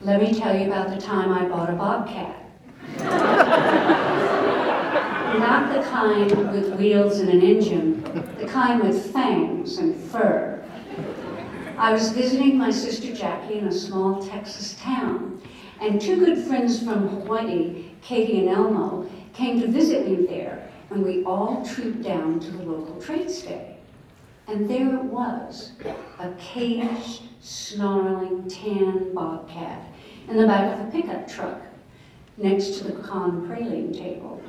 Let me tell you about the time I bought a bobcat. Not the kind with wheels and an engine, the kind with fangs and fur. I was visiting my sister Jackie in a small Texas town, and two good friends from Hawaii, Katie and Elmo, came to visit me there, and we all trooped down to the local trade day. And there it was, a caged, snarling, tan bobcat in the back of a pickup truck next to the pecan praline table.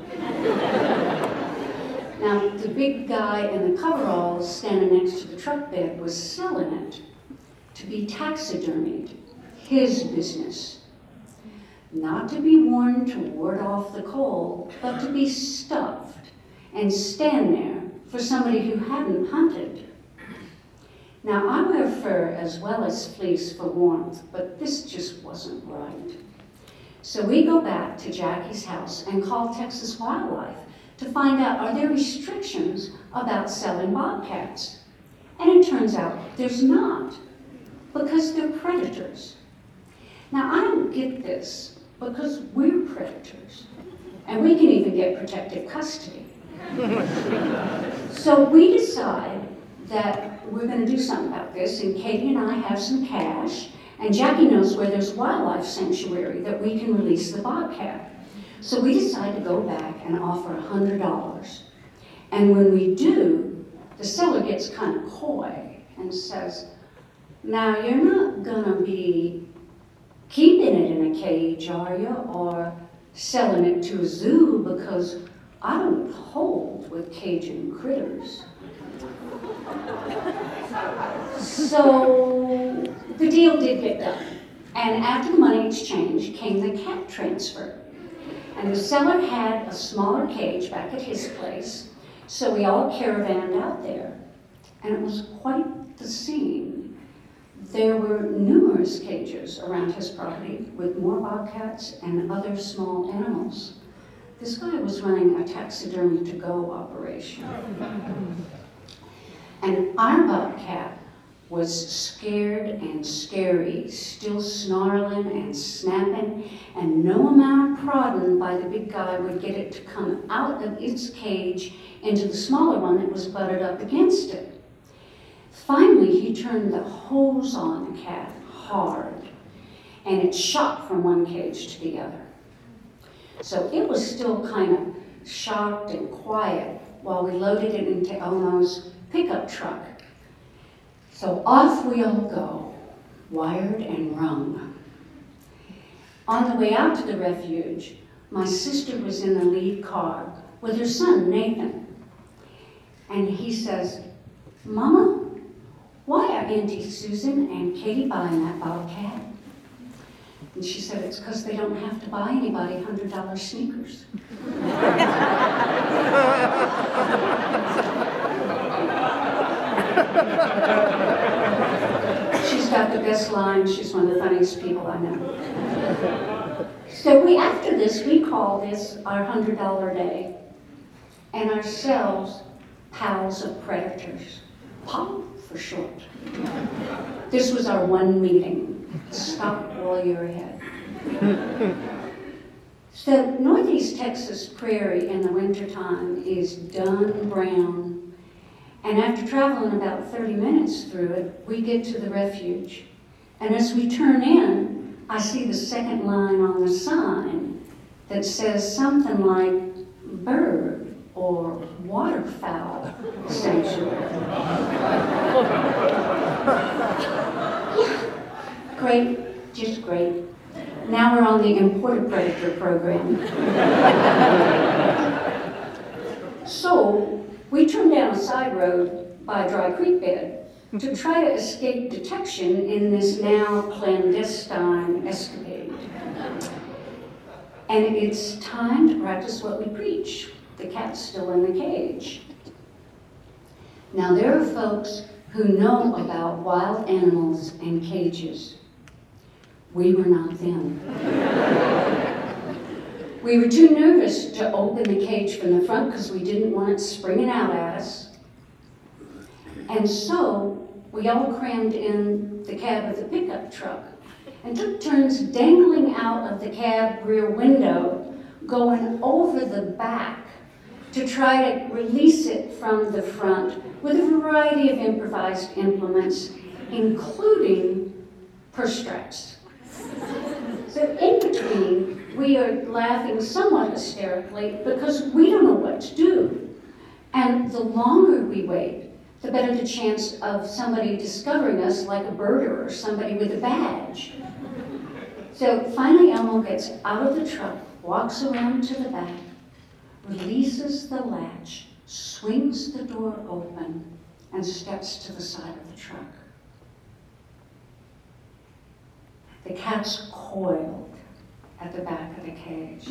now, the big guy in the coveralls standing next to the truck bed was selling it to be taxidermied, his business. Not to be worn to ward off the cold, but to be stuffed and stand there for somebody who hadn't hunted. Now, I wear fur as well as fleece for warmth, but this just wasn't right. So we go back to Jackie's house and call Texas Wildlife to find out are there restrictions about selling bobcats. And it turns out there's not, because they're predators. Now, I don't get this because we're predators, and we can even get protective custody. so we decide that we're going to do something about this, and Katie and I have some cash, and Jackie knows where there's wildlife sanctuary that we can release the bobcat. So we decide to go back and offer $100. And when we do, the seller gets kind of coy and says, now, you're not going to be keeping it in a cage, are you? Or selling it to a zoo because I don't hold with caging critters. so the deal did get done. And after the money exchange came the cat transfer. And the seller had a smaller cage back at his place, so we all caravanned out there. And it was quite the scene there were numerous cages around his property with more bobcats and other small animals. This guy was running a taxidermy to go operation. And our bobcat was scared and scary, still snarling and snapping, and no amount of prodding by the big guy would get it to come out of its cage into the smaller one that was butted up against it. Finally, he turned the hose on the cat hard, and it shot from one cage to the other. So it was still kind of shocked and quiet while we loaded it into Elmo's pickup truck. So off we all go, wired and wrung. On the way out to the refuge, my sister was in the lead car with her son, Nathan. And he says, Mama, why are Auntie Susan and Katie buying that bobcat? And she said, it's because they don't have to buy anybody $100 sneakers. She's got the best line. She's one of the funniest people I know. So we, after this, we call this our $100 day and ourselves pals of predators. Pop for short. This was our one meeting. Stop while you're ahead. So northeast Texas prairie in the wintertime is dun brown. And after traveling about 30 minutes through it, we get to the refuge. And as we turn in, I see the second line on the sign that says something like bird or waterfowl sanctuary. yeah, great, great. We're imported predator program. so we turned down a side road by a dry creek bed to try to escape detection in this now clandestine escapade. And it's time to practice what we preach. The cat's still in the cage. Now, there are folks who know about wild animals and cages. We were not them. we were too nervous to open the cage from the front because we didn't want it springing out at us. And so we all crammed in the cab of the pickup truck and took turns dangling out of the cab rear window, going over the back to try to release it from the front with a variety of improvised implements, including purse straps. So in between, we are laughing somewhat hysterically because we don't know what to do. And the longer we wait, the better the chance of somebody discovering us like a birder or somebody with a badge. So finally Elmo gets out of the truck, walks around to the back, releases the latch, swings the door open, and steps to the side of the truck. The cat's coiled at the back of the cage,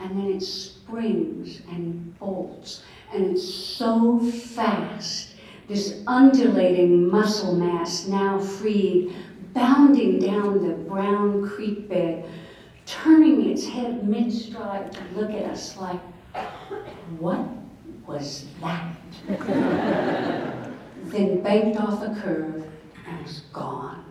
and then it springs and bolts, and it's so fast. This undulating muscle mass now freed, bounding down the brown creek bed, turning its head mid-stride to look at us like, what was that? then banked off a curve and was gone.